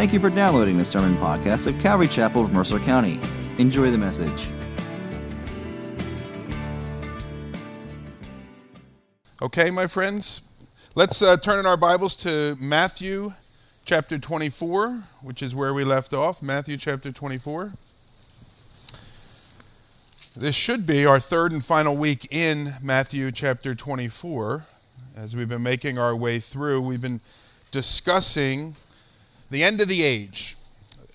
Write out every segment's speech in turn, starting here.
Thank you for downloading the sermon podcast of Calvary Chapel of Mercer County. Enjoy the message. Okay, my friends, let's uh, turn in our Bibles to Matthew chapter 24, which is where we left off. Matthew chapter 24. This should be our third and final week in Matthew chapter 24. As we've been making our way through, we've been discussing the end of the age.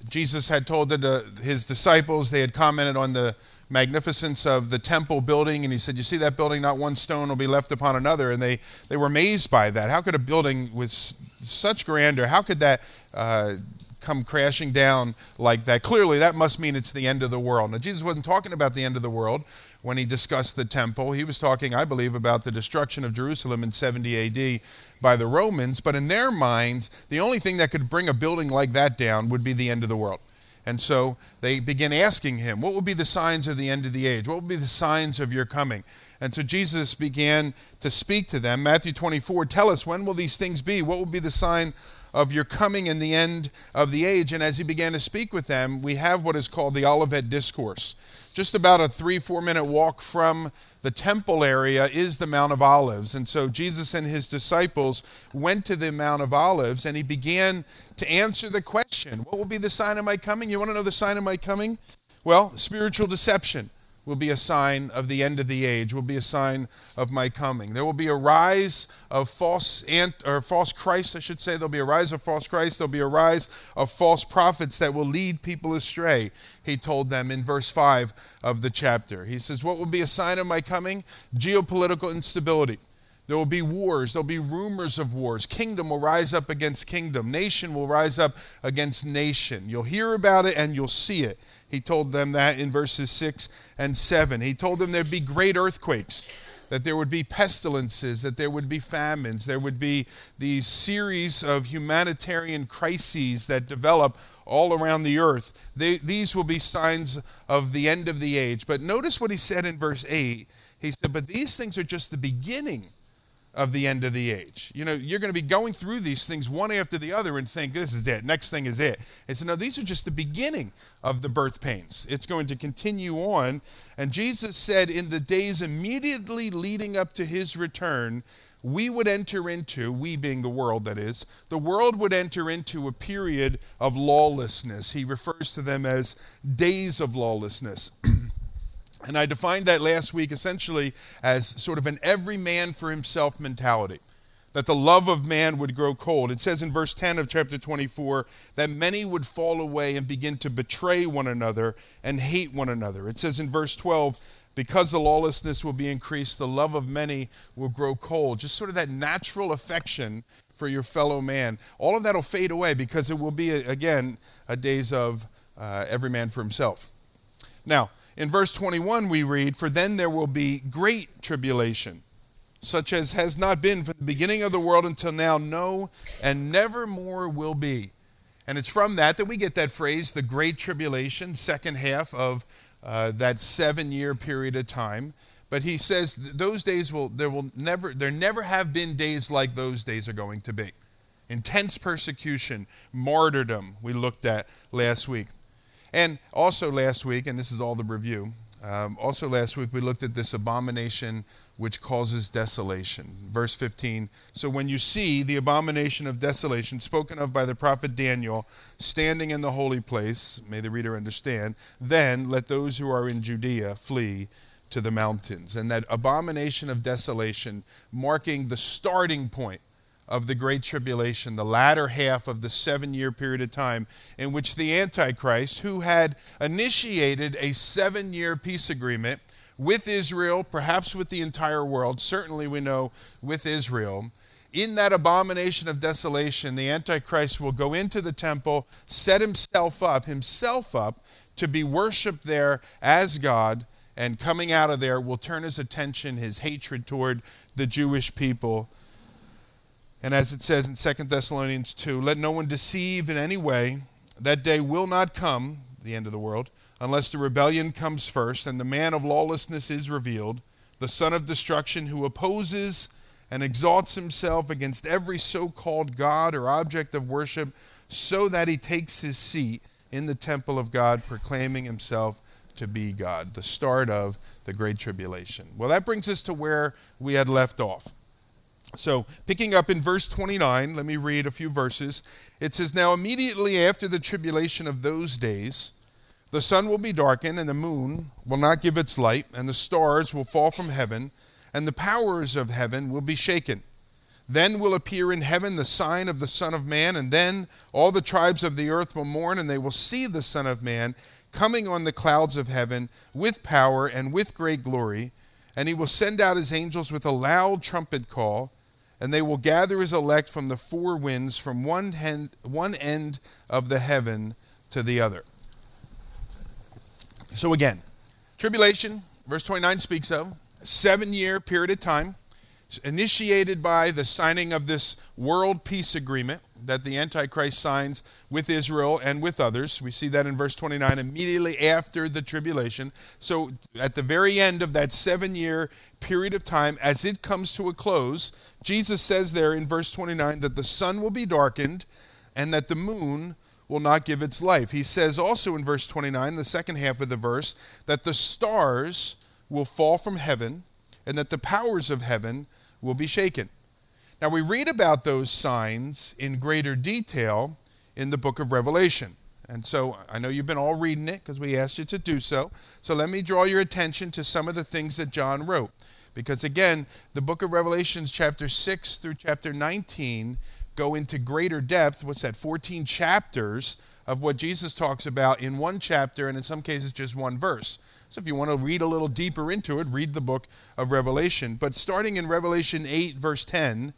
Jesus had told the, his disciples, they had commented on the magnificence of the temple building, and he said, You see that building, not one stone will be left upon another. And they, they were amazed by that. How could a building with such grandeur, how could that uh, come crashing down like that? Clearly, that must mean it's the end of the world. Now, Jesus wasn't talking about the end of the world when he discussed the temple. He was talking, I believe, about the destruction of Jerusalem in 70 AD by the Romans, but in their minds, the only thing that could bring a building like that down would be the end of the world. And so they begin asking him, What will be the signs of the end of the age? What will be the signs of your coming? And so Jesus began to speak to them. Matthew 24, tell us, when will these things be? What will be the sign of your coming and the end of the age? And as he began to speak with them, we have what is called the Olivet Discourse. Just about a three, four minute walk from the temple area is the Mount of Olives. And so Jesus and his disciples went to the Mount of Olives and he began to answer the question What will be the sign of my coming? You want to know the sign of my coming? Well, spiritual deception will be a sign of the end of the age, will be a sign of my coming. There will be a rise of false ant or false Christ, I should say. There'll be a rise of false Christ. There'll be a rise of false prophets that will lead people astray. He told them in verse 5 of the chapter. He says, What will be a sign of my coming? Geopolitical instability. There will be wars. There'll be rumors of wars. Kingdom will rise up against kingdom. Nation will rise up against nation. You'll hear about it and you'll see it. He told them that in verses 6 and 7. He told them there'd be great earthquakes, that there would be pestilences, that there would be famines, there would be these series of humanitarian crises that develop all around the earth. They, these will be signs of the end of the age. But notice what he said in verse 8. He said, But these things are just the beginning of the end of the age. You know, you're going to be going through these things one after the other and think, this is it, next thing is it. And so, no, these are just the beginning of the birth pains. It's going to continue on. And Jesus said, in the days immediately leading up to his return, we would enter into, we being the world that is, the world would enter into a period of lawlessness. He refers to them as days of lawlessness. And I defined that last week essentially as sort of an every man for himself mentality, that the love of man would grow cold. It says in verse 10 of chapter 24 that many would fall away and begin to betray one another and hate one another. It says in verse 12, because the lawlessness will be increased, the love of many will grow cold. Just sort of that natural affection for your fellow man. All of that will fade away because it will be, again, a days of uh, every man for himself. Now, in verse 21, we read, For then there will be great tribulation, such as has not been from the beginning of the world until now, no, and never more will be. And it's from that that we get that phrase, the great tribulation, second half of uh, that seven year period of time. But he says those days will, there will never, there never have been days like those days are going to be. Intense persecution, martyrdom, we looked at last week. And also last week, and this is all the review, um, also last week we looked at this abomination which causes desolation. Verse 15 So when you see the abomination of desolation spoken of by the prophet Daniel standing in the holy place, may the reader understand, then let those who are in Judea flee to the mountains. And that abomination of desolation marking the starting point of the Great Tribulation, the latter half of the seven year period of time in which the Antichrist, who had initiated a seven year peace agreement with Israel, perhaps with the entire world, certainly we know with Israel, in that abomination of desolation, the Antichrist will go into the temple, set himself up, himself up, to be worshiped there as God, and coming out of there will turn his attention, his hatred toward the Jewish people and as it says in 2 Thessalonians 2, let no one deceive in any way. That day will not come, the end of the world, unless the rebellion comes first and the man of lawlessness is revealed, the son of destruction who opposes and exalts himself against every so called God or object of worship, so that he takes his seat in the temple of God, proclaiming himself to be God, the start of the Great Tribulation. Well, that brings us to where we had left off. So, picking up in verse 29, let me read a few verses. It says, Now immediately after the tribulation of those days, the sun will be darkened, and the moon will not give its light, and the stars will fall from heaven, and the powers of heaven will be shaken. Then will appear in heaven the sign of the Son of Man, and then all the tribes of the earth will mourn, and they will see the Son of Man coming on the clouds of heaven with power and with great glory. And he will send out his angels with a loud trumpet call, and they will gather his elect from the four winds, from one end, one end of the heaven to the other. So again, tribulation, verse 29 speaks of, seven year period of time, initiated by the signing of this world peace agreement that the Antichrist signs with Israel and with others. We see that in verse 29, immediately after the tribulation. So, at the very end of that seven year period of time, as it comes to a close, Jesus says there in verse 29 that the sun will be darkened and that the moon will not give its life. He says also in verse 29, the second half of the verse, that the stars will fall from heaven and that the powers of heaven will be shaken. Now, we read about those signs in greater detail in the book of Revelation. And so I know you've been all reading it because we asked you to do so. So let me draw your attention to some of the things that John wrote. Because again, the book of Revelations, chapter 6 through chapter 19, go into greater depth. What's that? 14 chapters of what Jesus talks about in one chapter, and in some cases, just one verse. So if you want to read a little deeper into it, read the book of Revelation. But starting in Revelation 8, verse 10,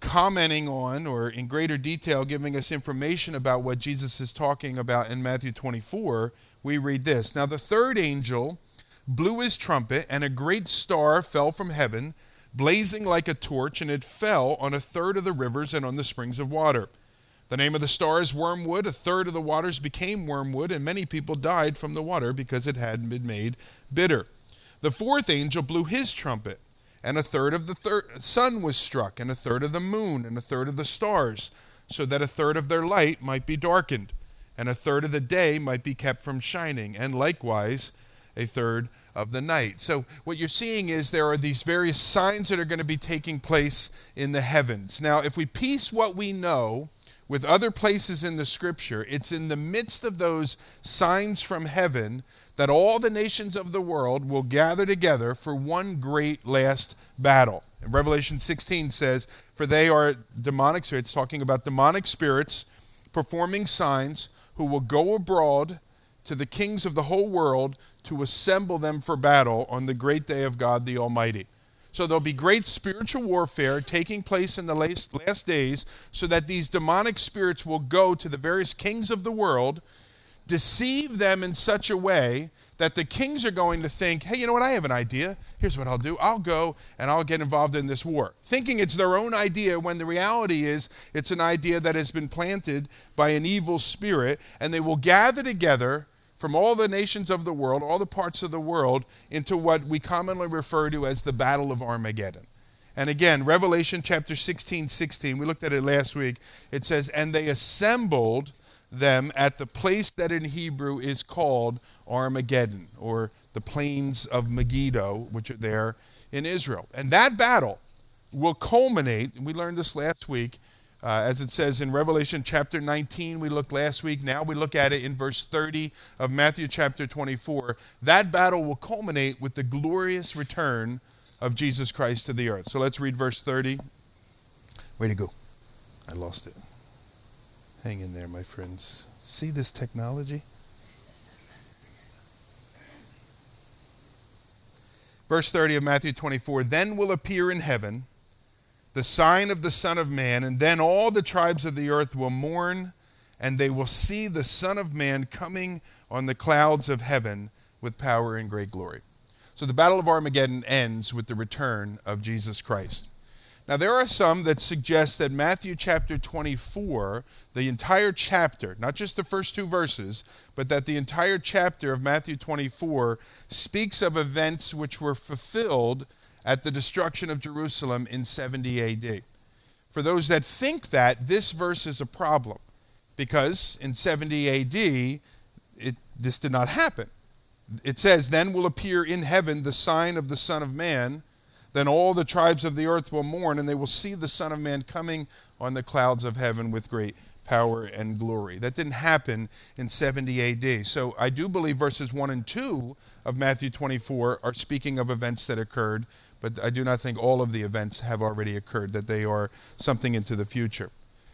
commenting on, or in greater detail, giving us information about what Jesus is talking about in Matthew 24, we read this Now the third angel blew his trumpet, and a great star fell from heaven, blazing like a torch, and it fell on a third of the rivers and on the springs of water. The name of the star is wormwood. A third of the waters became wormwood, and many people died from the water because it had been made bitter. The fourth angel blew his trumpet and a third of the thir- sun was struck, and a third of the moon, and a third of the stars, so that a third of their light might be darkened, and a third of the day might be kept from shining, and likewise a third of the night. So, what you're seeing is there are these various signs that are going to be taking place in the heavens. Now, if we piece what we know with other places in the scripture, it's in the midst of those signs from heaven that all the nations of the world will gather together for one great last battle. And Revelation 16 says, For they are demonic spirits, talking about demonic spirits performing signs who will go abroad to the kings of the whole world to assemble them for battle on the great day of God the Almighty. So there'll be great spiritual warfare taking place in the last, last days, so that these demonic spirits will go to the various kings of the world deceive them in such a way that the kings are going to think, hey, you know what? I have an idea. Here's what I'll do I'll go and I'll get involved in this war. Thinking it's their own idea when the reality is it's an idea that has been planted by an evil spirit, and they will gather together from all the nations of the world, all the parts of the world, into what we commonly refer to as the Battle of Armageddon. And again, Revelation chapter 16, 16, we looked at it last week. It says, And they assembled them at the place that in Hebrew is called Armageddon, or the plains of Megiddo, which are there in Israel. And that battle will culminate, we learned this last week, uh, as it says in Revelation chapter 19, we looked last week. Now we look at it in verse 30 of Matthew chapter 24. That battle will culminate with the glorious return of Jesus Christ to the earth. So let's read verse 30. Way to go. I lost it. Hang in there, my friends. See this technology? Verse 30 of Matthew 24 Then will appear in heaven the sign of the Son of Man, and then all the tribes of the earth will mourn, and they will see the Son of Man coming on the clouds of heaven with power and great glory. So the Battle of Armageddon ends with the return of Jesus Christ. Now, there are some that suggest that Matthew chapter 24, the entire chapter, not just the first two verses, but that the entire chapter of Matthew 24 speaks of events which were fulfilled at the destruction of Jerusalem in 70 AD. For those that think that, this verse is a problem because in 70 AD, it, this did not happen. It says, Then will appear in heaven the sign of the Son of Man. Then all the tribes of the earth will mourn, and they will see the Son of Man coming on the clouds of heaven with great power and glory. That didn't happen in 70 AD. So I do believe verses 1 and 2 of Matthew 24 are speaking of events that occurred, but I do not think all of the events have already occurred, that they are something into the future.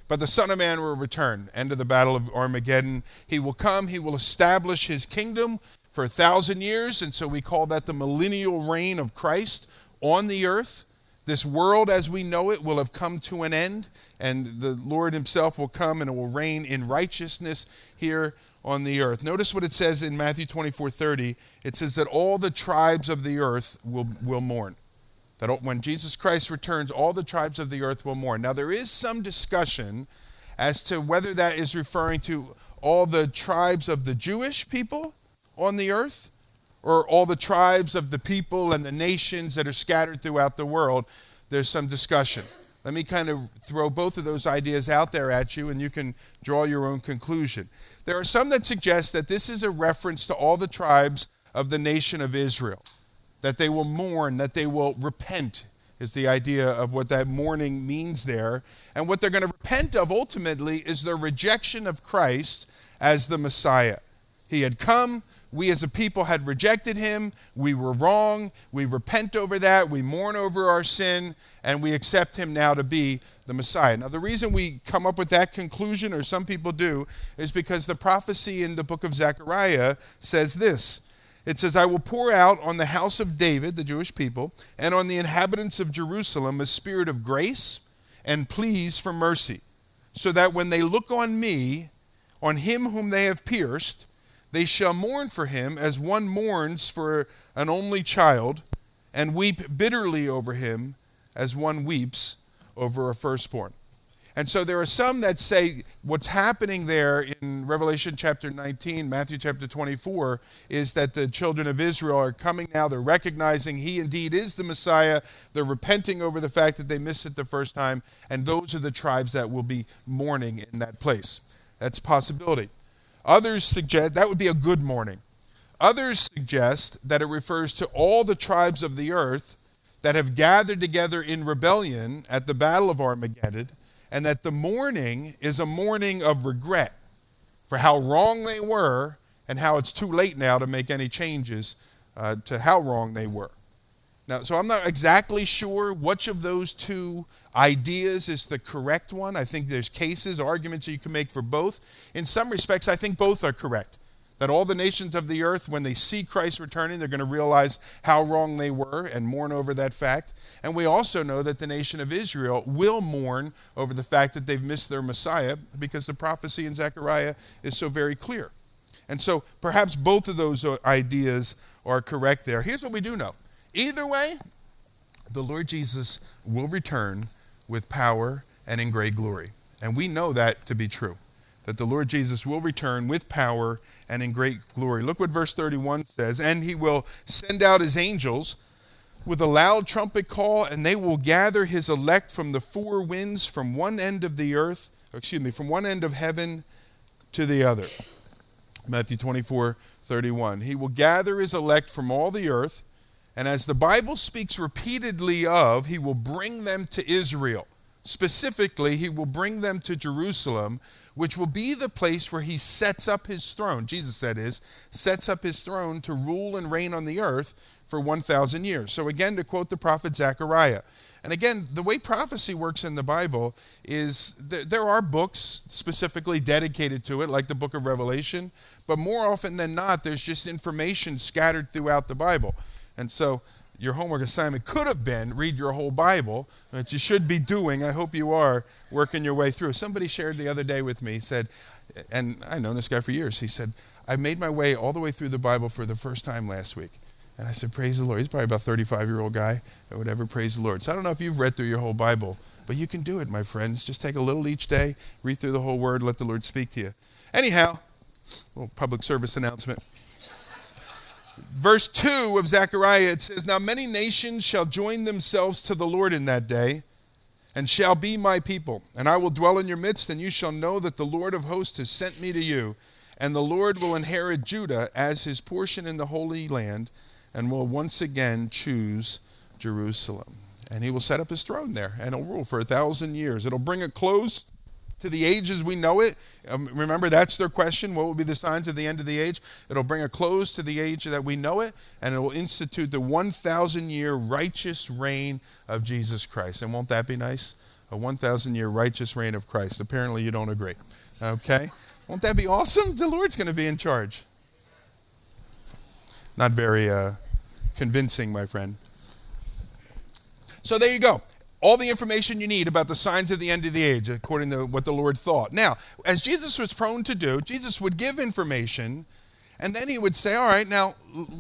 But the Son of Man will return. End of the battle of Armageddon. He will come, he will establish his kingdom for a thousand years, and so we call that the millennial reign of Christ on the earth. This world as we know it will have come to an end, and the Lord Himself will come and will reign in righteousness here on the earth. Notice what it says in Matthew 24 30. It says that all the tribes of the earth will, will mourn. That when Jesus Christ returns, all the tribes of the earth will mourn. Now, there is some discussion as to whether that is referring to all the tribes of the Jewish people on the earth or all the tribes of the people and the nations that are scattered throughout the world, there's some discussion. Let me kind of throw both of those ideas out there at you, and you can draw your own conclusion. There are some that suggest that this is a reference to all the tribes of the nation of Israel, that they will mourn, that they will repent, is the idea of what that mourning means there. And what they're going to repent of ultimately is their rejection of Christ as the Messiah. He had come, we as a people had rejected him. We were wrong. We repent over that. We mourn over our sin, and we accept him now to be the Messiah. Now, the reason we come up with that conclusion, or some people do, is because the prophecy in the book of Zechariah says this. It says, I will pour out on the house of David, the Jewish people, and on the inhabitants of Jerusalem a spirit of grace and pleas for mercy, so that when they look on me, on him whom they have pierced, they shall mourn for him as one mourns for an only child, and weep bitterly over him as one weeps over a firstborn. And so there are some that say what's happening there in Revelation chapter 19, Matthew chapter 24, is that the children of Israel are coming now. They're recognizing he indeed is the Messiah. They're repenting over the fact that they missed it the first time. And those are the tribes that will be mourning in that place. That's a possibility. Others suggest that would be a good mourning. Others suggest that it refers to all the tribes of the earth that have gathered together in rebellion at the Battle of Armageddon, and that the mourning is a mourning of regret for how wrong they were and how it's too late now to make any changes uh, to how wrong they were. Now, so I'm not exactly sure which of those two ideas is the correct one. I think there's cases, arguments you can make for both. In some respects, I think both are correct. That all the nations of the earth, when they see Christ returning, they're going to realize how wrong they were and mourn over that fact. And we also know that the nation of Israel will mourn over the fact that they've missed their Messiah because the prophecy in Zechariah is so very clear. And so perhaps both of those uh, ideas are correct there. Here's what we do know Either way, the Lord Jesus will return with power and in great glory. And we know that to be true, that the Lord Jesus will return with power and in great glory. Look what verse 31 says And he will send out his angels with a loud trumpet call, and they will gather his elect from the four winds, from one end of the earth, excuse me, from one end of heaven to the other. Matthew 24, 31. He will gather his elect from all the earth and as the Bible speaks repeatedly of, he will bring them to Israel. Specifically, he will bring them to Jerusalem, which will be the place where he sets up his throne. Jesus, that is, sets up his throne to rule and reign on the earth for 1,000 years. So, again, to quote the prophet Zechariah. And again, the way prophecy works in the Bible is th- there are books specifically dedicated to it, like the book of Revelation, but more often than not, there's just information scattered throughout the Bible. And so your homework assignment could have been read your whole Bible, which you should be doing. I hope you are working your way through. Somebody shared the other day with me, said, and I've known this guy for years, he said, I made my way all the way through the Bible for the first time last week. And I said, Praise the Lord. He's probably about 35 year old guy or whatever. Praise the Lord. So I don't know if you've read through your whole Bible, but you can do it, my friends. Just take a little each day, read through the whole word, let the Lord speak to you. Anyhow, little public service announcement verse 2 of Zechariah, it says, Now many nations shall join themselves to the Lord in that day, and shall be my people. And I will dwell in your midst, and you shall know that the Lord of hosts has sent me to you. And the Lord will inherit Judah as his portion in the Holy Land, and will once again choose Jerusalem. And he will set up his throne there, and he'll rule for a thousand years. It'll bring a close to the age as we know it. Um, remember, that's their question. What will be the signs of the end of the age? It'll bring a close to the age that we know it, and it will institute the 1,000 year righteous reign of Jesus Christ. And won't that be nice? A 1,000 year righteous reign of Christ. Apparently, you don't agree. Okay? Won't that be awesome? The Lord's going to be in charge. Not very uh, convincing, my friend. So there you go all the information you need about the signs of the end of the age, according to what the Lord thought. Now, as Jesus was prone to do, Jesus would give information, and then he would say, All right, now,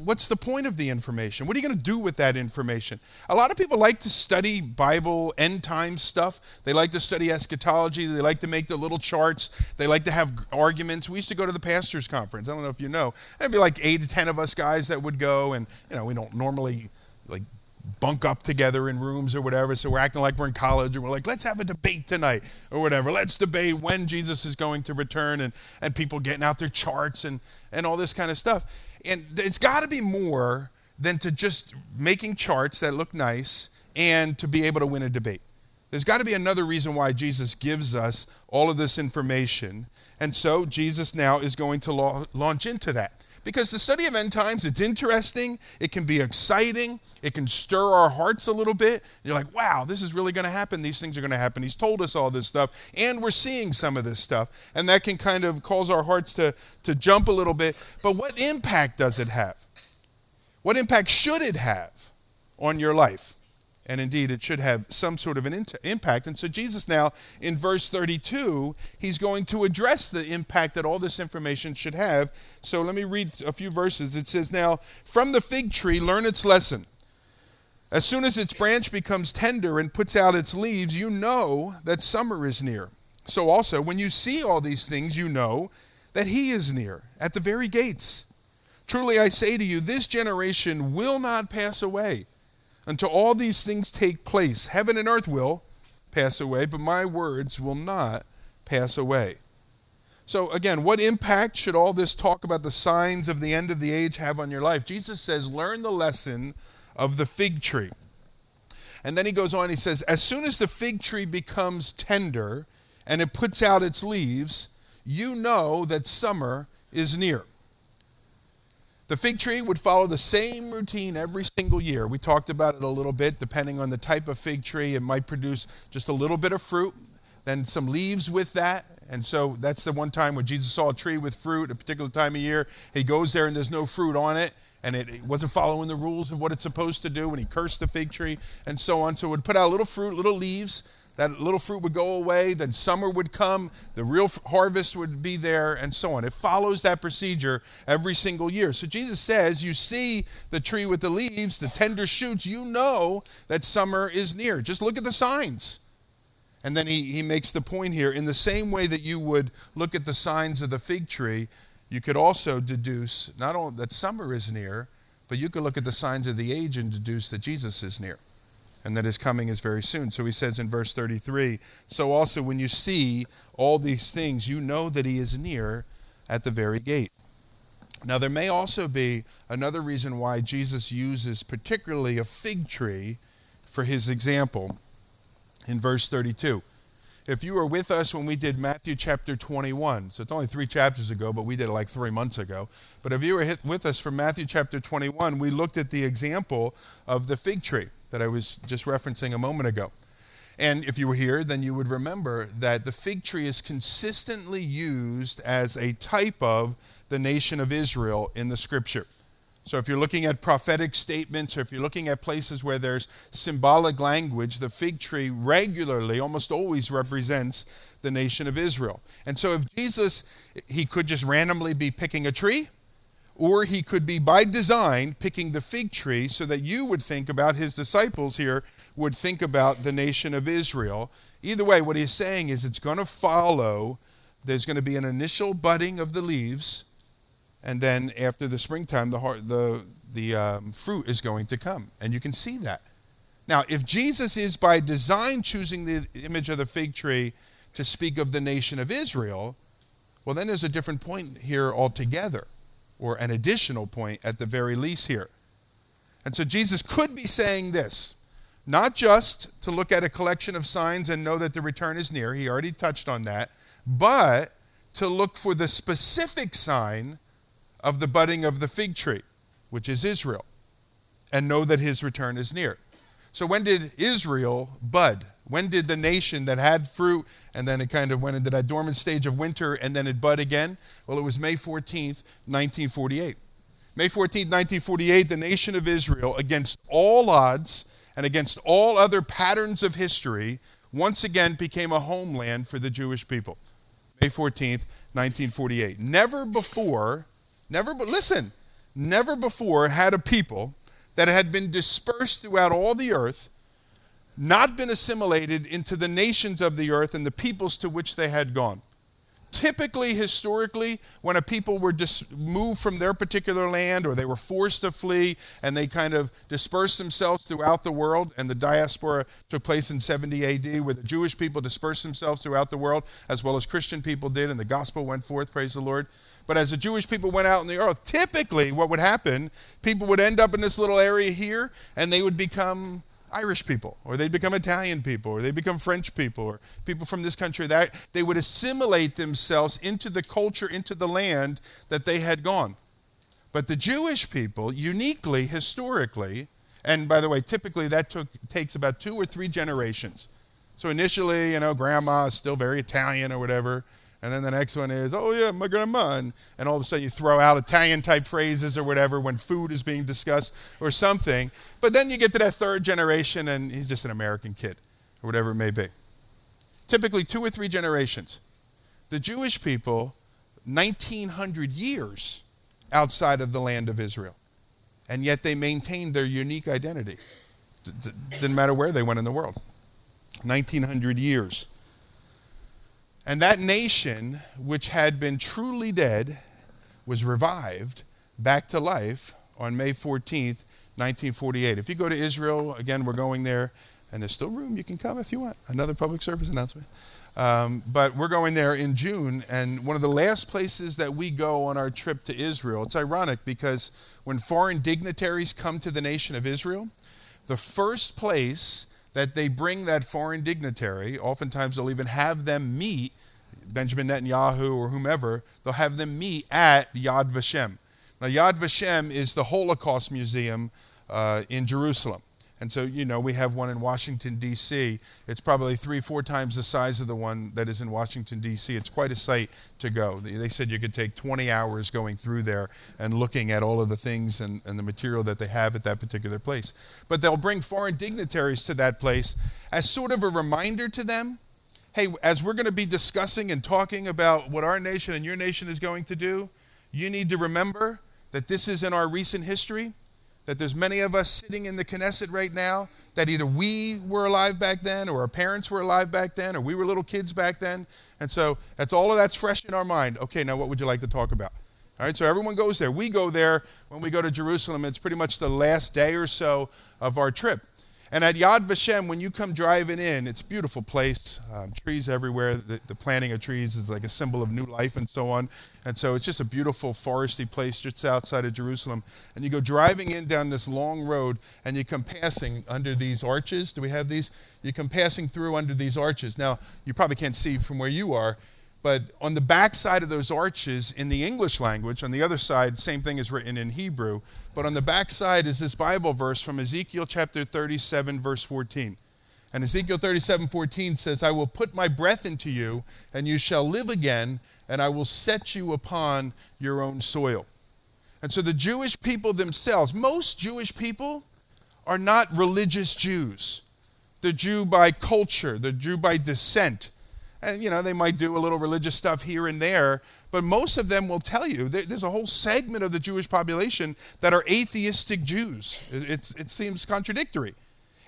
what's the point of the information? What are you going to do with that information? A lot of people like to study Bible end time stuff. They like to study eschatology. They like to make the little charts. They like to have arguments. We used to go to the pastor's conference. I don't know if you know. There'd be like eight to ten of us guys that would go, and, you know, we don't normally like bunk up together in rooms or whatever. So we're acting like we're in college and we're like, let's have a debate tonight or whatever. Let's debate when Jesus is going to return and, and people getting out their charts and, and all this kind of stuff. And it's got to be more than to just making charts that look nice and to be able to win a debate. There's got to be another reason why Jesus gives us all of this information. And so Jesus now is going to launch into that. Because the study of end times, it's interesting, it can be exciting, it can stir our hearts a little bit. You're like, wow, this is really going to happen. These things are going to happen. He's told us all this stuff, and we're seeing some of this stuff. And that can kind of cause our hearts to, to jump a little bit. But what impact does it have? What impact should it have on your life? And indeed, it should have some sort of an impact. And so, Jesus now, in verse 32, he's going to address the impact that all this information should have. So, let me read a few verses. It says, Now, from the fig tree, learn its lesson. As soon as its branch becomes tender and puts out its leaves, you know that summer is near. So, also, when you see all these things, you know that he is near, at the very gates. Truly, I say to you, this generation will not pass away until all these things take place. Heaven and earth will pass away, but my words will not pass away. So, again, what impact should all this talk about the signs of the end of the age have on your life? Jesus says, learn the lesson of the fig tree. And then he goes on, he says, as soon as the fig tree becomes tender and it puts out its leaves, you know that summer is near. The fig tree would follow the same routine every single year. We talked about it a little bit. Depending on the type of fig tree, it might produce just a little bit of fruit, then some leaves with that. And so that's the one time when Jesus saw a tree with fruit, a particular time of year. He goes there and there's no fruit on it, and it, wasn't following the rules of what it's supposed to do, and he cursed the fig tree, and so on. So it would put out little fruit, little leaves, that little fruit would go away, then summer would come, the real harvest would be there, and so on. It follows that procedure every single year. So Jesus says, You see the tree with the leaves, the tender shoots, you know that summer is near. Just look at the signs. And then he, he makes the point here in the same way that you would look at the signs of the fig tree, you could also deduce not only that summer is near, but you could look at the signs of the age and deduce that Jesus is near and that his coming is very soon. So he says in verse 33 So also, when you see all these things, you know that he is near at the very gate. Now, there may also be another reason why Jesus uses particularly a fig tree for his example in verse 32. If you were with us when we did Matthew chapter 21, so it's only three chapters ago, but we did it like three months ago. But if you were with us from Matthew chapter 21, we looked at the example of the fig tree that I was just referencing a moment ago. And if you were here, then you would remember that the fig tree is consistently used as a type of the nation of Israel in the scripture. So if you're looking at prophetic statements or if you're looking at places where there's symbolic language, the fig tree regularly, almost always represents the nation of Israel. And so if Jesus, he could just randomly be picking a tree, or he could be by design picking the fig tree so that you would think about his disciples here would think about the nation of Israel. Either way, what he's saying is it's going to follow, there's going to be an initial budding of the leaves, and then after the springtime, the, the, the um, fruit is going to come. And you can see that. Now, if Jesus is by design choosing the image of the fig tree to speak of the nation of Israel, well, then there's a different point here altogether, or an additional point at the very least here. And so Jesus could be saying this, not just to look at a collection of signs and know that the return is near, he already touched on that, but to look for the specific sign of the budding of the fig tree, which is Israel, and know that his return is near. So, when did Israel bud? When did the nation that had fruit and then it kind of went into that dormant stage of winter and then it bud again? Well, it was May 14th, 1948. May 14th, 1948, the nation of Israel, against all odds and against all other patterns of history, once again became a homeland for the Jewish people. May 14th, 1948. Never before, never, but listen, never before had a people that had been dispersed throughout all the earth, not been assimilated into the nations of the earth and the peoples to which they had gone. Typically, historically, when a people were dis- moved from their particular land or they were forced to flee and they kind of dispersed themselves throughout the world, and the diaspora took place in 70 AD, where the Jewish people dispersed themselves throughout the world, as well as Christian people did, and the gospel went forth, praise the Lord. But as the Jewish people went out in the earth, typically what would happen, people would end up in this little area here and they would become Irish people, or they'd become Italian people, or they'd become French people, or people from this country that they would assimilate themselves into the culture, into the land that they had gone. But the Jewish people, uniquely, historically, and by the way, typically that took, takes about two or three generations. So initially, you know, grandma is still very Italian or whatever. And then the next one is, oh yeah, my grandma. And, and all of a sudden you throw out Italian type phrases or whatever when food is being discussed or something. But then you get to that third generation and he's just an American kid or whatever it may be. Typically two or three generations. The Jewish people, 1900 years outside of the land of Israel. And yet they maintained their unique identity. D- d- didn't matter where they went in the world. 1900 years. And that nation, which had been truly dead, was revived back to life on May 14th, 1948. If you go to Israel, again, we're going there, and there's still room. You can come if you want. Another public service announcement. Um, but we're going there in June, and one of the last places that we go on our trip to Israel, it's ironic because when foreign dignitaries come to the nation of Israel, the first place that they bring that foreign dignitary. Oftentimes, they'll even have them meet Benjamin Netanyahu or whomever. They'll have them meet at Yad Vashem. Now, Yad Vashem is the Holocaust Museum uh, in Jerusalem. And so, you know, we have one in Washington, D.C. It's probably three, four times the size of the one that is in Washington, D.C. It's quite a sight to go. They said you could take 20 hours going through there and looking at all of the things and, and the material that they have at that particular place. But they'll bring foreign dignitaries to that place as sort of a reminder to them hey, as we're going to be discussing and talking about what our nation and your nation is going to do, you need to remember that this is in our recent history that there's many of us sitting in the Knesset right now that either we were alive back then or our parents were alive back then or we were little kids back then. And so that's all of that's fresh in our mind. Okay, now what would you like to talk about? All right, so everyone goes there. We go there when we go to Jerusalem. It's pretty much the last day or so of our trip. And at Yad Vashem, when you come driving in, it's a beautiful place. Um, trees everywhere. The, the, planting of trees is like a symbol of new life and so on. And so it's just a beautiful foresty place just outside of Jerusalem. And you go driving in down this long road and you come passing under these arches. Do we have these? You come passing through under these arches. Now, you probably can't see from where you are, but on the back side of those arches in the English language, on the other side, same thing is written in Hebrew, but on the back side is this Bible verse from Ezekiel chapter 37, verse 14. And Ezekiel 37, 14 says, I will put my breath into you, and you shall live again, and I will set you upon your own soil. And so the Jewish people themselves, most Jewish people are not religious Jews. The Jew by culture, the Jew by descent. And, you know, they might do a little religious stuff here and there, but most of them will tell you there's a whole segment of the Jewish population that are atheistic Jews. It's, it seems contradictory.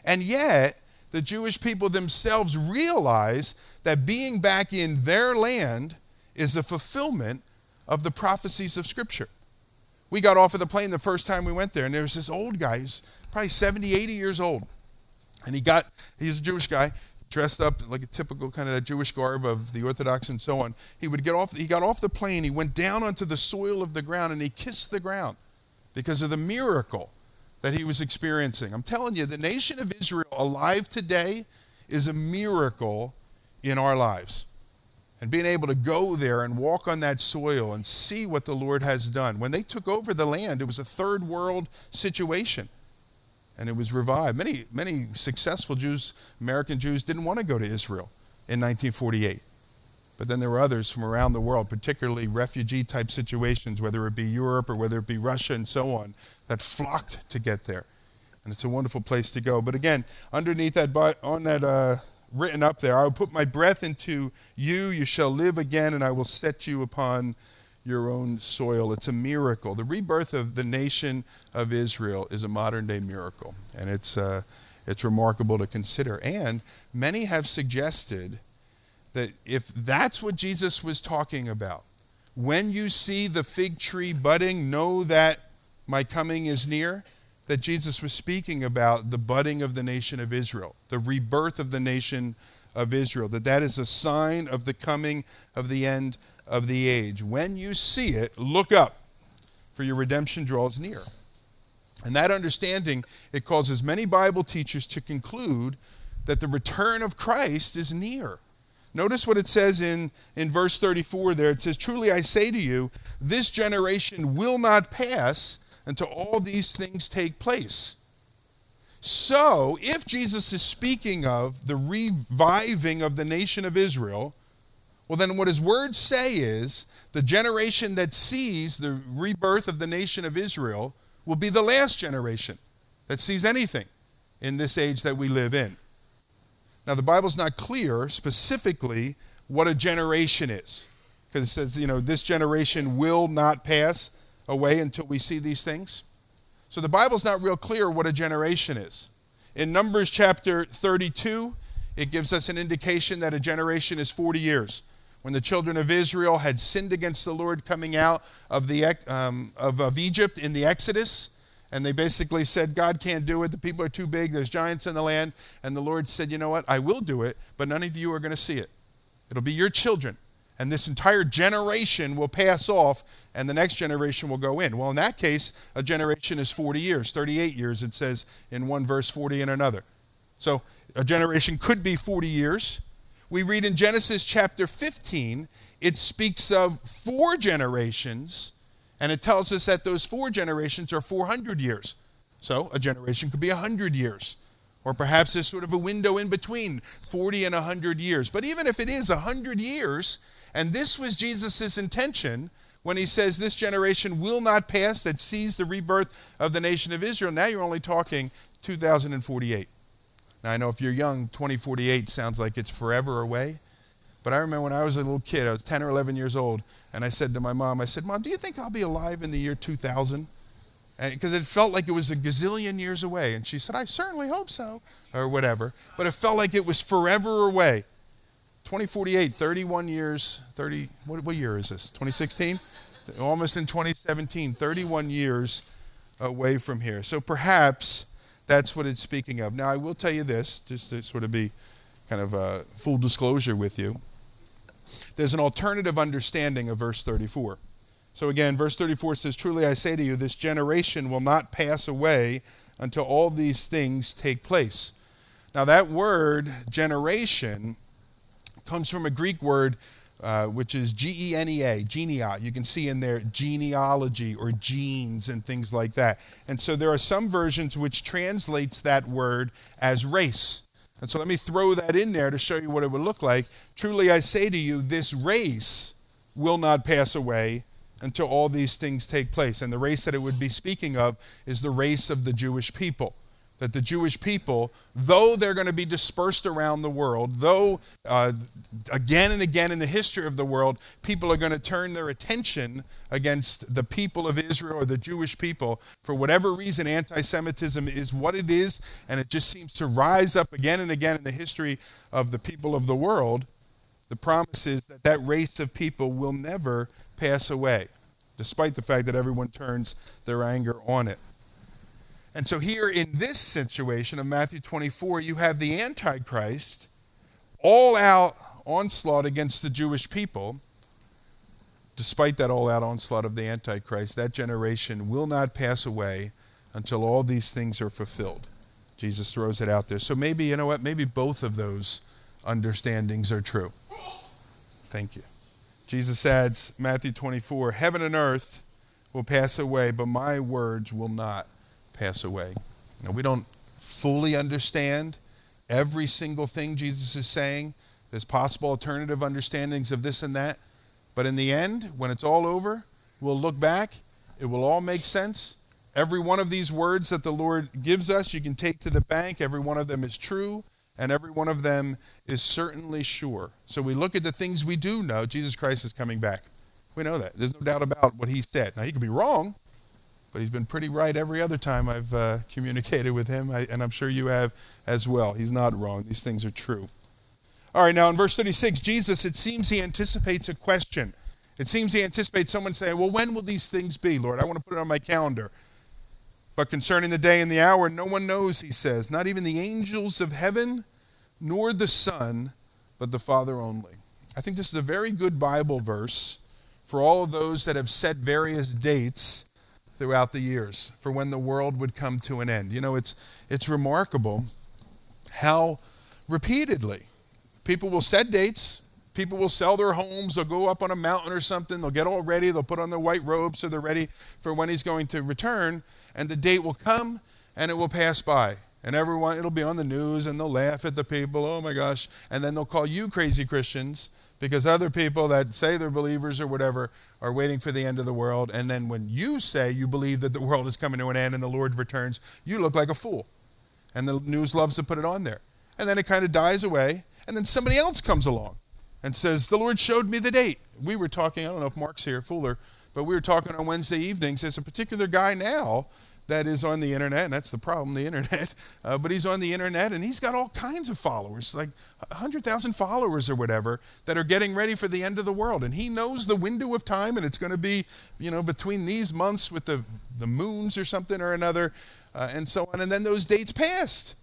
And yet, the Jewish people themselves realize that being back in their land is a fulfillment of the prophecies of Scripture. We got off of the plane the first time we went there, and there was this old guy, he's probably 70, 80 years old. And he got, he's a Jewish guy, dressed up like a typical kind of that Jewish garb of the Orthodox and so on. He would get off, he got off the plane, he went down onto the soil of the ground and he kissed the ground because of the miracle that he was experiencing. I'm telling you, the nation of Israel alive today is a miracle in our lives. And being able to go there and walk on that soil and see what the Lord has done. When they took over the land, it was a third world situation. And it was revived. Many, many successful Jews, American Jews, didn't want to go to Israel in 1948. But then there were others from around the world, particularly refugee type situations, whether it be Europe or whether it be Russia and so on, that flocked to get there. And it's a wonderful place to go. But again, underneath that, on that, uh, written up there, I will put my breath into you, you shall live again, and I will set you upon your own soil. It's a miracle. The rebirth of the nation of Israel is a modern day miracle, and it's, uh, it's remarkable to consider. And many have suggested that if that's what Jesus was talking about, when you see the fig tree budding, know that my coming is near, that Jesus was speaking about the budding of the nation of Israel, the rebirth of the nation of Israel, that that is a sign of the coming of the end of the age. When you see it, look up, for your redemption draws near. And that understanding, it causes many Bible teachers to conclude that the return of Christ is near. Notice what it says in, in verse 34 there. It says, Truly I say to you, this generation will not pass until all these things take place. So, if Jesus is speaking of the reviving of the nation of Israel, well, then what his words say is the generation that sees the rebirth of the nation of Israel will be the last generation that sees anything in this age that we live in. Now, the Bible's not clear specifically what a generation is, because it says, you know, this generation will not pass away until we see these things. So the Bible's not real clear what a generation is. In Numbers chapter 32, it gives us an indication that a generation is 40 years. When the children of Israel had sinned against the Lord coming out of, the, um, of, of Egypt in the Exodus, and they basically said, God can't do it. The people are too big. There's giants in the land. And the Lord said, You know what? I will do it, but none of you are going to see it. It'll be your children. And this entire generation will pass off, and the next generation will go in. Well, in that case, a generation is 40 years, 38 years, it says in one verse, 40 in another. So a generation could be 40 years. We read in Genesis chapter 15, it speaks of four generations and it tells us that those four generations are 400 years. So a generation could be 100 years. Or perhaps there's sort of a window in between 40 and 100 years. But even if it is 100 years, and this was Jesus' intention when he says this generation will not pass that sees the rebirth of the nation of Israel, now you're only talking 2048. Now I know if you're young, 2048 sounds like it's forever away. But I remember when I was a little kid, I was 10 or 11 years old, and I said to my mom, I said, Mom, do you think I'll be alive in the year 2000? Because it felt like it was a gazillion years away. And she said, I certainly hope so, or whatever. But it felt like it was forever away. 2048, 31 years, 30, what, what year is this? 2016? Almost in 2017, 31 years away from here. So perhaps that's what it's speaking of. Now, I will tell you this, just to sort of be kind of a full disclosure with you there's an alternative understanding of verse 34. So again, verse 34 says, Truly I say to you, this generation will not pass away until all these things take place. Now, that word, generation, comes from a Greek word uh, which is G E N E A, genea. You can see in there genealogy or genes and things like that. And so there are some versions which translates that word as race. And so let me throw that in there to show you what it would look like. Truly I say to you, this race will not pass away until all these things take place. And the race that it would be speaking of is the race of the Jewish people that the Jewish people, though they're going to be dispersed around the world, though uh, again and again in the history of the world, people are going to turn their attention against the people of Israel or the Jewish people, for whatever reason, anti Semitism is what it is, and it just seems to rise up again and again in the history of the people of the world. The promise is that that race of people will never pass away, despite the fact that everyone turns their anger on it. And so, here in this situation of Matthew 24, you have the Antichrist all out onslaught against the Jewish people. Despite that all out onslaught of the Antichrist, that generation will not pass away until all these things are fulfilled. Jesus throws it out there. So maybe, you know what? Maybe both of those understandings are true. Thank you. Jesus adds, Matthew 24, Heaven and earth will pass away, but my words will not pass away. Now, we don't fully understand every single thing Jesus is saying. There's possible alternative understandings of this and that. But in the end, when it's all over, we'll look back, it will all make sense. Every one of these words that the Lord gives us, you can take to the bank. Every one of them is true, and every one of them is certainly sure. So we look at the things we do know. Jesus Christ is coming back. We know that. There's no doubt about what he said. Now, he could be wrong, but he's been pretty right every other time I've uh, communicated with him, I, and I'm sure you have as well. He's not wrong. These things are true. All right, now in verse 36, Jesus, it seems he anticipates a question. It seems he anticipates someone saying, Well, when will these things be, Lord? I want to put it on my calendar. But concerning the day and the hour, no one knows, he says, not even the angels of heaven, nor the Son, but the Father only. I think this is a very good Bible verse for all of those that have set various dates throughout the years for when the world would come to an end. You know, it's, it's remarkable how repeatedly people will set dates, people will sell their homes, they'll go up on a mountain or something, they'll get all ready, they'll put on their white robes so they're ready for when he's going to return and the date will come and it will pass by. And everyone, it'll be on the news and they'll laugh at the people, oh my gosh. And then they'll call you crazy Christians because other people that say they're believers or whatever are waiting for the end of the world. And then when you say you believe that the world is coming to an end and the Lord returns, you look like a fool. And the news loves to put it on there. And then it kind of dies away. And then somebody else comes along and says, The Lord showed me the date. We were talking, I don't know if Mark's here, Fuller, but we were talking on Wednesday evenings. There's a particular guy now that is on the internet, and that's the problem, the internet. Uh, but he's on the internet, and he's got all kinds of followers, like 100,000 followers or whatever, that are getting ready for the end of the world. And he knows the window of time, and it's going to be, you know, between these months with the, the moons or something or another, uh, and so on. And then those dates passed,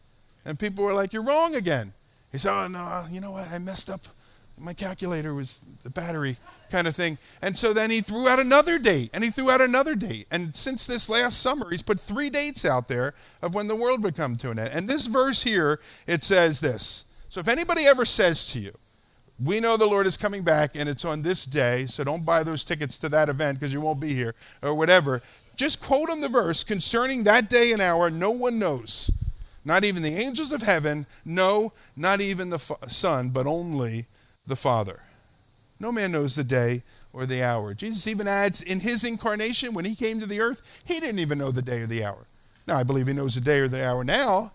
and people were like, "You're wrong again." He said, "Oh no, you know what? I messed up. My calculator was the battery." Kind of thing. And so then he threw out another date, and he threw out another date. And since this last summer, he's put three dates out there of when the world would come to an end. And this verse here, it says this. So if anybody ever says to you, we know the Lord is coming back and it's on this day, so don't buy those tickets to that event because you won't be here, or whatever. Just quote him the verse concerning that day and hour, no one knows. Not even the angels of heaven, no, not even the Son, but only the Father. No man knows the day or the hour. Jesus even adds in his incarnation, when he came to the earth, he didn't even know the day or the hour. Now, I believe he knows the day or the hour now.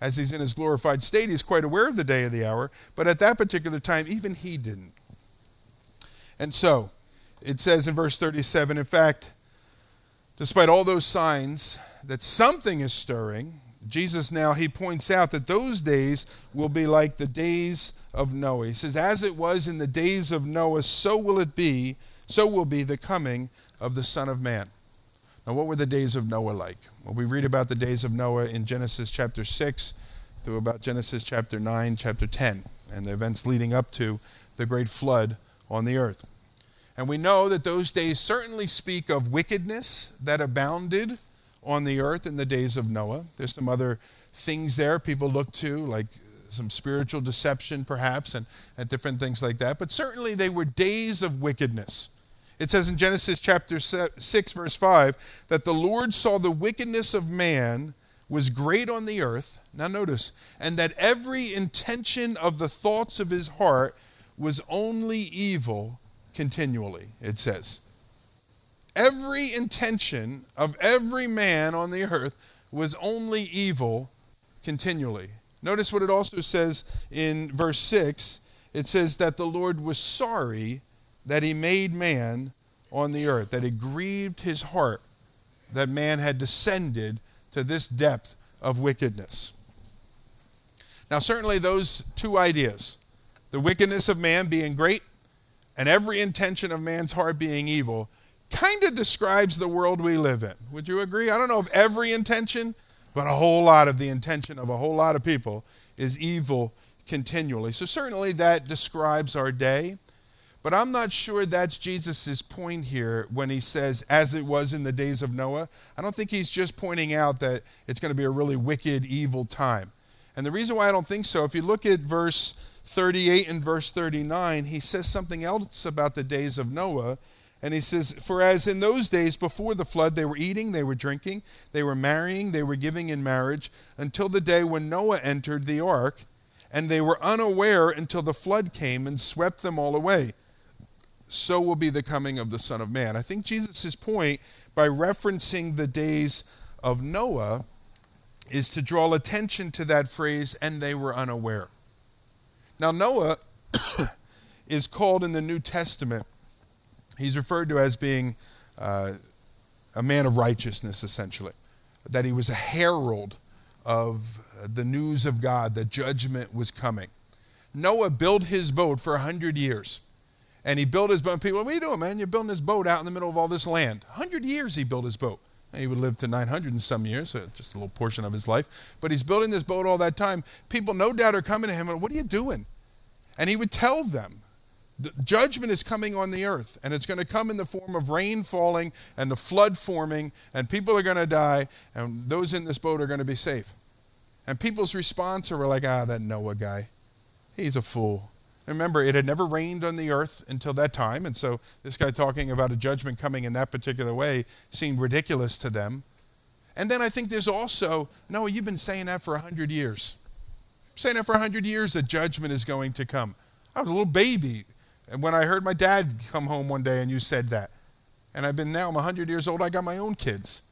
As he's in his glorified state, he's quite aware of the day or the hour. But at that particular time, even he didn't. And so, it says in verse 37 in fact, despite all those signs that something is stirring, Jesus now, he points out that those days will be like the days of Noah. He says, As it was in the days of Noah, so will it be, so will be the coming of the Son of Man. Now, what were the days of Noah like? Well, we read about the days of Noah in Genesis chapter 6 through about Genesis chapter 9, chapter 10, and the events leading up to the great flood on the earth. And we know that those days certainly speak of wickedness that abounded on the earth in the days of Noah. There's some other things there people look to, like some spiritual deception, perhaps, and, and different things like that. But certainly they were days of wickedness. It says in Genesis chapter 6, verse 5, that the Lord saw the wickedness of man was great on the earth. Now notice, and that every intention of the thoughts of his heart was only evil continually, it says. Every intention of every man on the earth was only evil continually. Notice what it also says in verse 6 it says that the Lord was sorry that he made man on the earth, that it grieved his heart that man had descended to this depth of wickedness. Now, certainly, those two ideas, the wickedness of man being great and every intention of man's heart being evil, kind of describes the world we live in. Would you agree? I don't know if every intention, But a whole lot of the intention of a whole lot of people is evil continually. So certainly that describes our day. But I'm not sure that's Jesus' point here when he says, as it was in the days of Noah. I don't think he's just pointing out that it's going to be a really wicked, evil time. And the reason why I don't think so, if you look at verse 38 and verse 39, he says something else about the days of Noah. And he says, For as in those days before the flood, they were eating, they were drinking, they were marrying, they were giving in marriage, until the day when Noah entered the ark, and they were unaware until the flood came and swept them all away so will be the coming of the Son of Man. I think Jesus' point by referencing the days of Noah is to draw attention to that phrase, and they were unaware. Now, Noah is called in the New Testament, he's referred to as being uh, a man of righteousness, essentially, that he was a herald of the news of God, that judgment was coming. Noah built his boat for a hundred years. And he built his boat. People, what are you doing, man? You're building this boat out in the middle of all this land. 100 years he built his boat. And he would live to 900 in some years, so just a little portion of his life. But he's building this boat all that time. People, no doubt, are coming to him and, what are you doing? And he would tell them, the judgment is coming on the earth, and it's going to come in the form of rain falling and the flood forming, and people are going to die, and those in this boat are going to be safe. And people's response are like, ah, that Noah guy, he's a fool. Remember, it had never rained on the earth until that time, and so this guy talking about a judgment coming in that particular way seemed ridiculous to them. And then I think there's also, Noah, you've been saying that for 100 years. Saying that for 100 years that judgment is going to come. I was a little baby and when I heard my dad come home one day and you said that. And I've been now, I'm 100 years old, I got my own kids.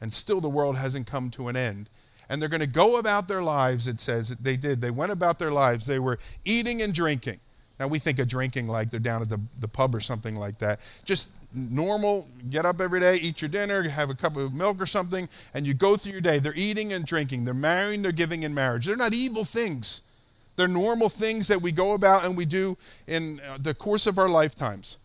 And still the world hasn't come to an end and they're going to go about their lives, it says. They did. They went about their lives. They were eating and drinking. Now, we think of drinking like they're down at the, the pub or something like that. Just normal, get up every day, eat your dinner, have a cup of milk or something, and you go through your day. They're eating and drinking. They're marrying, they're giving in marriage. They're not evil things. They're normal things that we go about and we do in uh, the course of our lifetimes.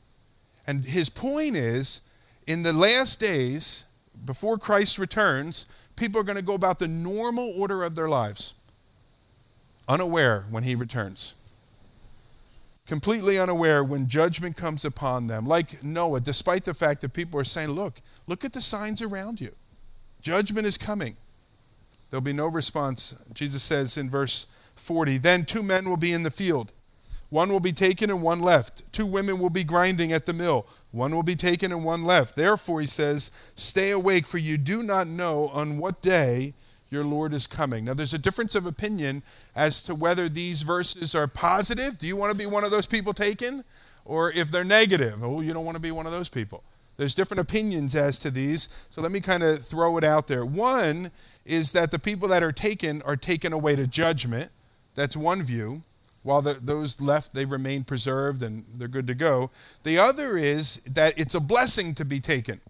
And his point is in the last days, before Christ returns, people are going to go about the normal order of their lives, unaware when he returns. Completely unaware when judgment comes upon them, like Noah, despite the fact that people are saying, Look, look at the signs around you. Judgment is coming. There'll be no response. Jesus says in verse 40 Then two men will be in the field. One will be taken and one left. Two women will be grinding at the mill. One will be taken and one left. Therefore, he says, Stay awake, for you do not know on what day your Lord is coming. Now, there's a difference of opinion as to whether these verses are positive. Do you want to be one of those people taken? Or if they're negative, oh, you don't want to be one of those people. There's different opinions as to these. So let me kind of throw it out there. One is that the people that are taken are taken away to judgment. That's one view while the, those left, they remain preserved and they're good to go. The other is that it's a blessing to be taken.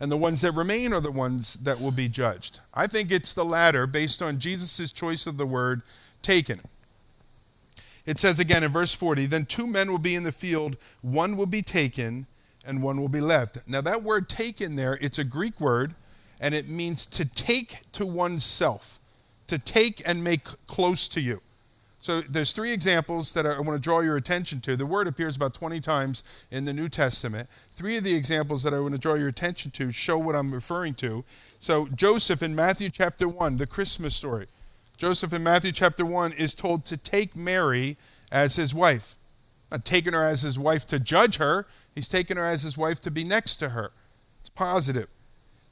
And the ones that remain are the ones that will be judged. I think it's the latter based on Jesus' choice of the word taken. It says again in verse 40 Then two men will be in the field, one will be taken, and one will be left. Now, that word taken there, it's a Greek word, and it means to take to oneself, to take and make close to you. So there's three examples that I want to draw your attention to. The word appears about 20 times in the New Testament. Three of the examples that I want to draw your attention to show what I'm referring to. So Joseph in Matthew chapter 1, the Christmas story. Joseph in Matthew chapter 1 is told to take Mary as his wife. Not taking her as his wife to judge her, he's taken her as his wife to be next to her. It's positive.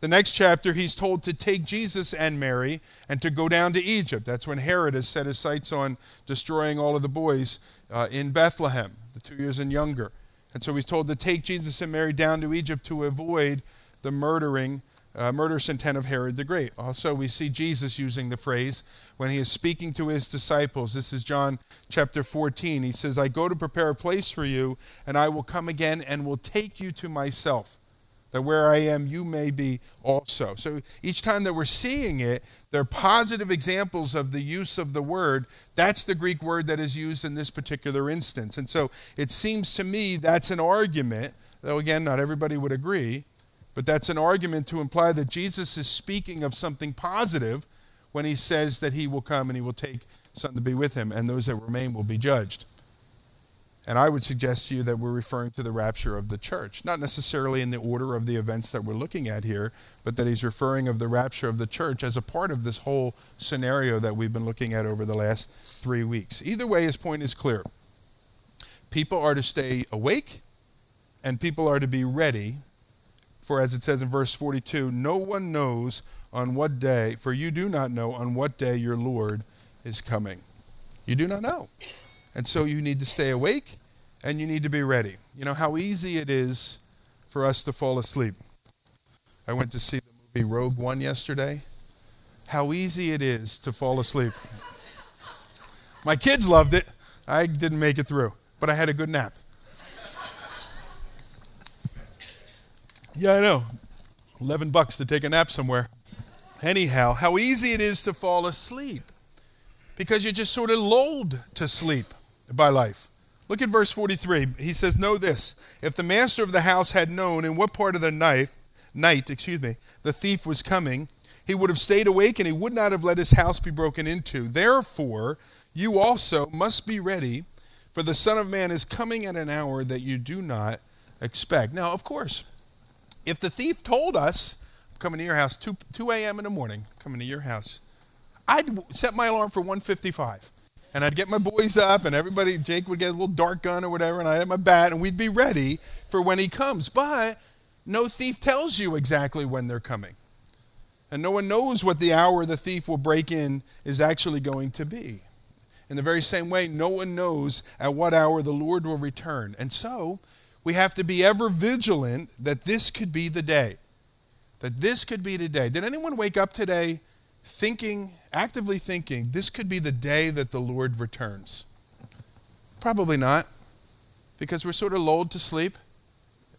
The next chapter, he's told to take Jesus and Mary and to go down to Egypt. That's when Herod has set his sights on destroying all of the boys uh, in Bethlehem, the two years and younger. And so he's told to take Jesus and Mary down to Egypt to avoid the murdering, uh, murderous intent of Herod the Great. Also, we see Jesus using the phrase when he is speaking to his disciples. This is John chapter 14. He says, I go to prepare a place for you, and I will come again and will take you to myself that where I am, you may be also. So each time that we're seeing it, they're positive examples of the use of the word. That's the Greek word that is used in this particular instance. And so it seems to me that's an argument, though again, not everybody would agree, But that's an argument to imply that Jesus is speaking of something positive when he says that he will come and he will take some to be with him, and those that remain will be judged. And I would suggest to you that we're referring to the rapture of the church, not necessarily in the order of the events that we're looking at here, but that he's referring of the rapture of the church as a part of this whole scenario that we've been looking at over the last three weeks. Either way, his point is clear. People are to stay awake, and people are to be ready. For as it says in verse 42, no one knows on what day, for you do not know on what day your Lord is coming. You do not know. And so you need to stay awake and you need to be ready. You know how easy it is for us to fall asleep. I went to see the movie Rogue One yesterday. How easy it is to fall asleep. My kids loved it. I didn't make it through, but I had a good nap. Yeah, I know. 11 bucks to take a nap somewhere. Anyhow, how easy it is to fall asleep because you're just sort of lulled to sleep by life. Look at verse 43. He says, Know this if the master of the house had known in what part of the night, night, excuse me, the thief was coming, he would have stayed awake and he would not have let his house be broken into. Therefore, you also must be ready, for the Son of Man is coming at an hour that you do not expect. Now, of course, if the thief told us, I'm coming to your house 2, 2 a.m. in the morning, coming to your house, I'd set my alarm for 155 and I'd get my boys up, and everybody, Jake would get a little dart gun or whatever, and I'd have my bat, and we'd be ready for when he comes. But no thief tells you exactly when they're coming. And no one knows what the hour the thief will break in is actually going to be. In the very same way, no one knows at what hour the Lord will return. And so, we have to be ever vigilant that this could be the day. That this could be the day. Did anyone wake up today thinking, actively thinking, this could be the day that the Lord returns? Probably not, because we're sort of lulled to sleep.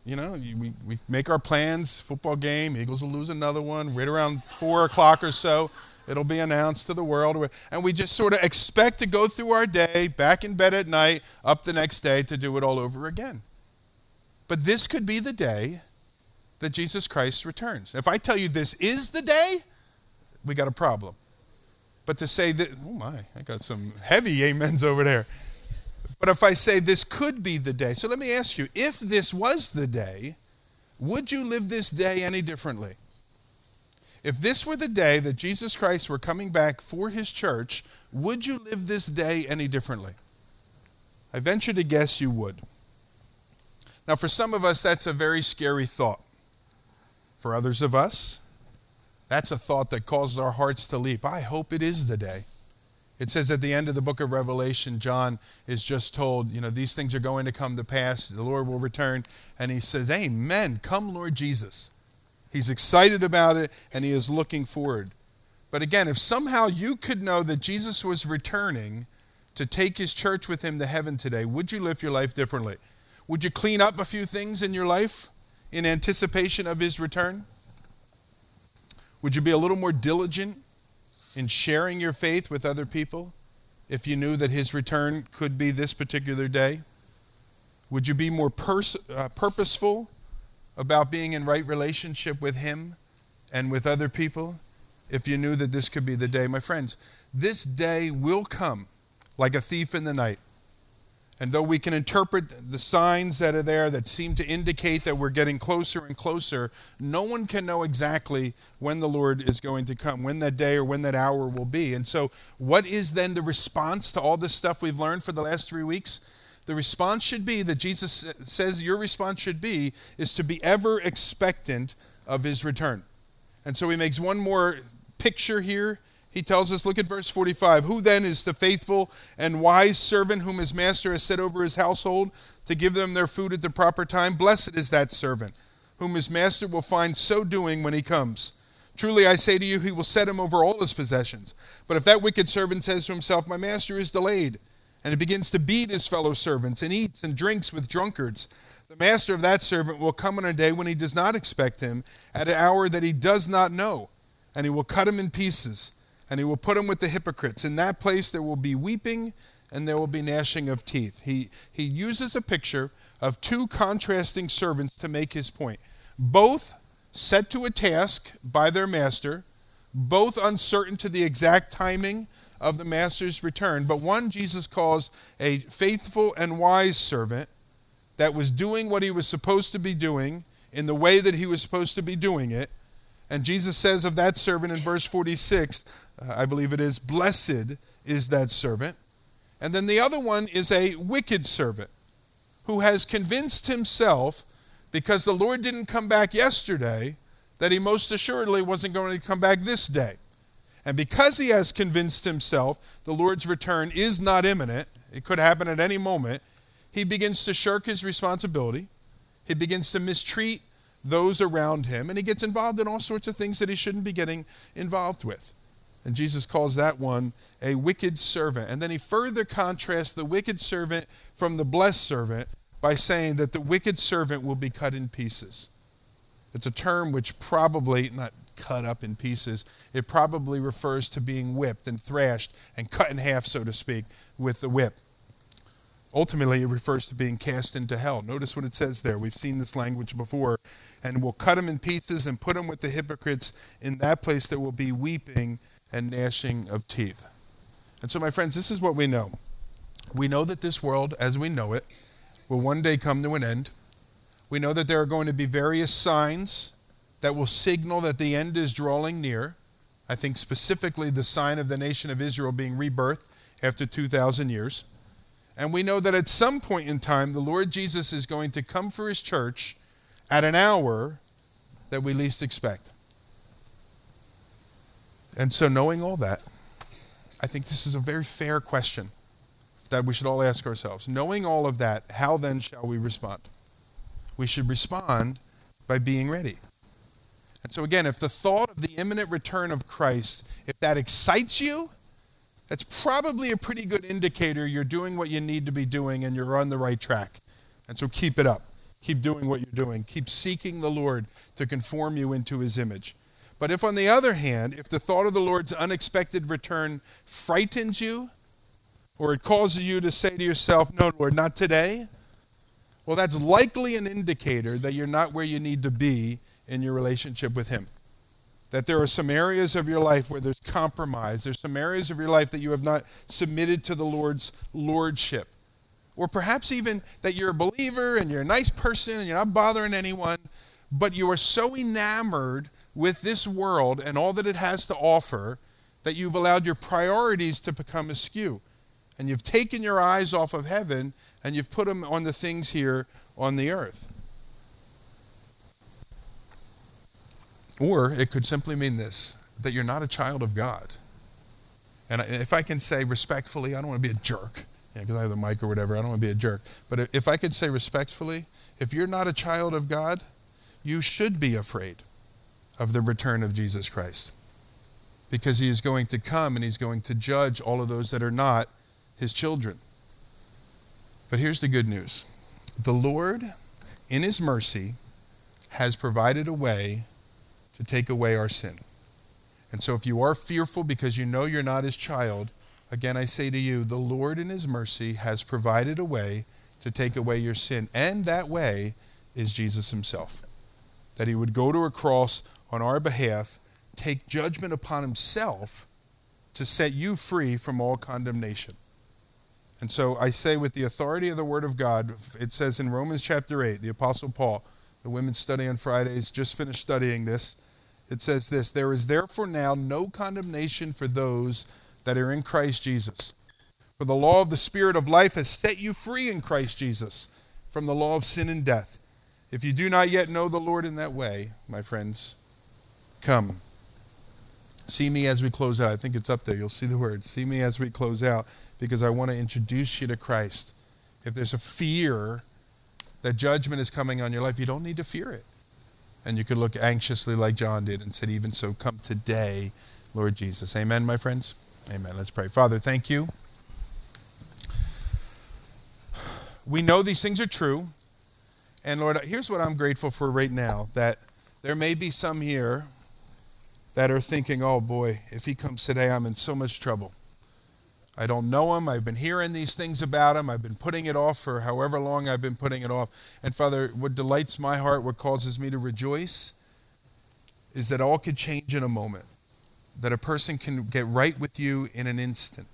You know, we, we make our plans, football game, Eagles will lose another one, right around 4 o'clock or so, it'll be announced to the world. And we just sort of expect to go through our day, back in bed at night, up the next day to do it all over again. But this could be the day that Jesus Christ returns. If I tell you this is the day, we got a problem. But to say that, oh my, I got some heavy amens over there. But if I say this could be the day, so let me ask you if this was the day, would you live this day any differently? If this were the day that Jesus Christ were coming back for his church, would you live this day any differently? I venture to guess you would. Now, for some of us, that's a very scary thought. For others of us, that's a thought that causes our hearts to leap. I hope it is the day. It says at the end of the book of Revelation, John is just told, you know, these things are going to come to pass. The Lord will return. And he says, Amen. Come, Lord Jesus. He's excited about it and he is looking forward. But again, if somehow you could know that Jesus was returning to take his church with him to heaven today, would you live your life differently? Would you clean up a few things in your life in anticipation of his return? Would you be a little more diligent in sharing your faith with other people if you knew that his return could be this particular day? Would you be more pers- uh, purposeful about being in right relationship with him and with other people if you knew that this could be the day? My friends, this day will come like a thief in the night. And though we can interpret the signs that are there that seem to indicate that we're getting closer and closer, no one can know exactly when the Lord is going to come, when that day or when that hour will be. And so, what is then the response to all this stuff we've learned for the last three weeks? The response should be that Jesus says your response should be is to be ever expectant of his return. And so he makes one more picture here he tells us, look at verse 45. Who then is the faithful and wise servant whom his master has set over his household to give them their food at the proper time? Blessed is that servant, whom his master will find so doing when he comes. Truly I say to you, he will set him over all his possessions. But if that wicked servant says to himself, My master is delayed, and he begins to beat his fellow servants, and eats and drinks with drunkards, the master of that servant will come on a day when he does not expect him, at an hour that he does not know, and he will cut him in pieces and he will put him with the hypocrites. In that place there will be weeping and there will be gnashing of teeth. He, he uses a picture of two contrasting servants to make his point. Both set to a task by their master, both uncertain to the exact timing of the master's return, but one Jesus calls a faithful and wise servant that was doing what he was supposed to be doing in the way that he was supposed to be doing it. And Jesus says of that servant in verse 46, uh, Uh, I believe it is, blessed is that servant. And then the other one is a wicked servant who has convinced himself because the Lord didn't come back yesterday that he most assuredly wasn't going to come back this day. And because he has convinced himself the Lord's return is not imminent, it could happen at any moment, he begins to shirk his responsibility. He begins to mistreat those around him, and he gets involved in all sorts of things that he shouldn't be getting involved with. And Jesus calls that one a wicked servant. And then he further contrasts the wicked servant from the blessed servant by saying that the wicked servant will be cut in pieces. It's a term which probably, not cut up in pieces, it probably refers to being whipped and thrashed and cut in half, so to speak, with the whip. Ultimately, it refers to being cast into hell. Notice what it says there. We've seen this language before. And we'll cut him in pieces and put him with the hypocrites. In that place, there will be weeping and gnashing of teeth. And so, my friends, this is what we know. We know that this world, as we know it, will one day come to an end. We know that there are going to be various signs that will signal that the end is drawing near. I think specifically the sign of the nation of Israel being rebirthed after 2,000 years. And we know that at some point in time, the Lord Jesus is going to come for his church at an hour that we least expect. And so, knowing all that, I think this is a very fair question that we should all ask ourselves. Knowing all of that, how then shall we respond? We should respond by being ready. And so, again, if the thought of the imminent return of Christ, if that excites you, that's probably a pretty good indicator you're doing what you need to be doing and you're on the right track. And so, keep it up. Keep doing what you're doing. Keep seeking the Lord to conform you into his image. But if, on the other hand, if the thought of the Lord's unexpected return frightens you, or it causes you to say to yourself, No, Lord, not today, well, that's likely an indicator that you're not where you need to be in your relationship with Him. That there are some areas of your life where there's compromise. There's some areas of your life that you have not submitted to the Lord's lordship. Or perhaps even that you're a believer and you're a nice person and you're not bothering anyone, but you are so enamored with this world and all that it has to offer that you've allowed your priorities to become askew. And you've taken your eyes off of heaven and you've put them on the things here on the earth. Or it could simply mean this that you're not a child of God. And if I can say respectfully, I don't want to be a jerk, because you know, I have the mic or whatever, I don't want to be a jerk. But if I could say respectfully, if you're not a child of God, you should be afraid of the return of Jesus Christ. Because he is going to come and he's going to judge all of those that are not his children. But here's the good news the Lord, in his mercy, has provided a way to take away our sin. And so if you are fearful because you know you're not his child, again I say to you, the Lord in his mercy has provided a way to take away your sin. And that way is Jesus himself. That he would go to a cross on our behalf, take judgment upon himself to set you free from all condemnation. And so I say, with the authority of the Word of God, it says in Romans chapter 8, the Apostle Paul, the women's study on Fridays, just finished studying this. It says this There is therefore now no condemnation for those that are in Christ Jesus. For the law of the Spirit of life has set you free in Christ Jesus from the law of sin and death. If you do not yet know the Lord in that way, my friends, come. See me as we close out. I think it's up there. You'll see the word. See me as we close out because I want to introduce you to Christ. If there's a fear that judgment is coming on your life, you don't need to fear it. And you could look anxiously like John did and said, Even so, come today, Lord Jesus. Amen, my friends? Amen. Let's pray. Father, thank you. We know these things are true. And Lord, here's what I'm grateful for right now that there may be some here that are thinking, oh boy, if he comes today, I'm in so much trouble. I don't know him. I've been hearing these things about him. I've been putting it off for however long I've been putting it off. And Father, what delights my heart, what causes me to rejoice, is that all could change in a moment, that a person can get right with you in an instant.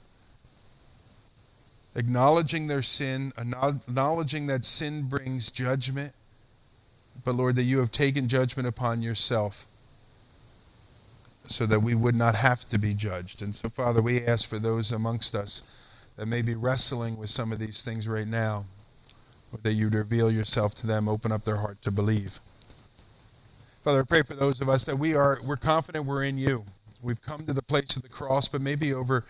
Acknowledging their sin, acknowledging that sin brings judgment, but Lord, that you have taken judgment upon yourself so that we would not have to be judged. And so, Father, we ask for those amongst us that may be wrestling with some of these things right now, that you'd reveal yourself to them, open up their heart to believe. Father, I pray for those of us that we are we're confident we're in you. We've come to the place of the cross, but maybe over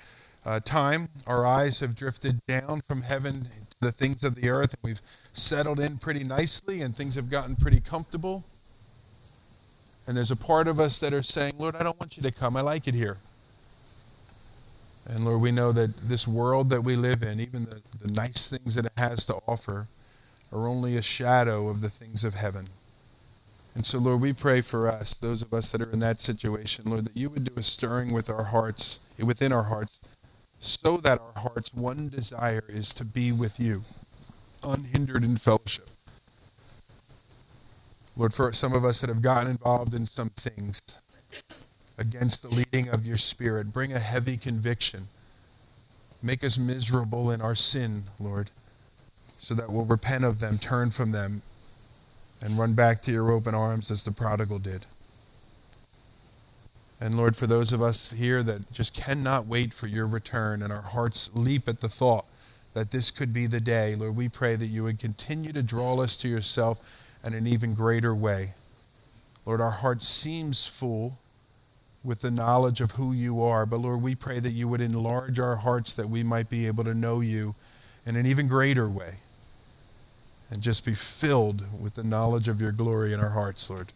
uh, time our eyes have drifted down from heaven to the things of the earth, and we've settled in pretty nicely, and things have gotten pretty comfortable. And there's a part of us that are saying, Lord, I don't want you to come. I like it here. And Lord, we know that this world that we live in, even the, the nice things that it has to offer, are only a shadow of the things of heaven. And so, Lord, we pray for us, those of us that are in that situation, Lord, that you would do a stirring with our hearts, within our hearts, so that our heart's one desire is to be with you, unhindered in fellowship. Lord, for some of us that have gotten involved in some things against the leading of your Spirit, bring a heavy conviction. Make us miserable in our sin, Lord, so that we'll repent of them, turn from them, and run back to your open arms as the prodigal did. And Lord, for those of us here that just cannot wait for your return and our hearts leap at the thought that this could be the day, Lord, we pray that you would continue to draw us to yourself in an even greater way. Lord, our heart seems full with the knowledge of who you are, but Lord, we pray that you would enlarge our hearts that we might be able to know you in an even greater way and just be filled with the knowledge of your glory in our hearts, Lord.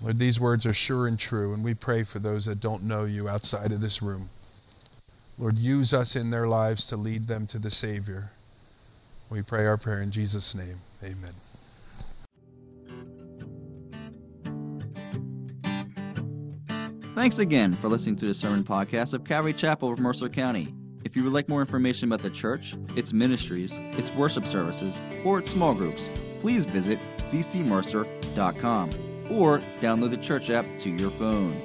Lord, these words are sure and true, and we pray for those that don't know you outside of this room. Lord, use us in their lives to lead them to the Savior. We pray our prayer in Jesus' name. Amen. Thanks again for listening to the sermon podcast of Calvary Chapel of Mercer County. If you would like more information about the church, its ministries, its worship services, or its small groups, please visit ccmercer.com or download the church app to your phone.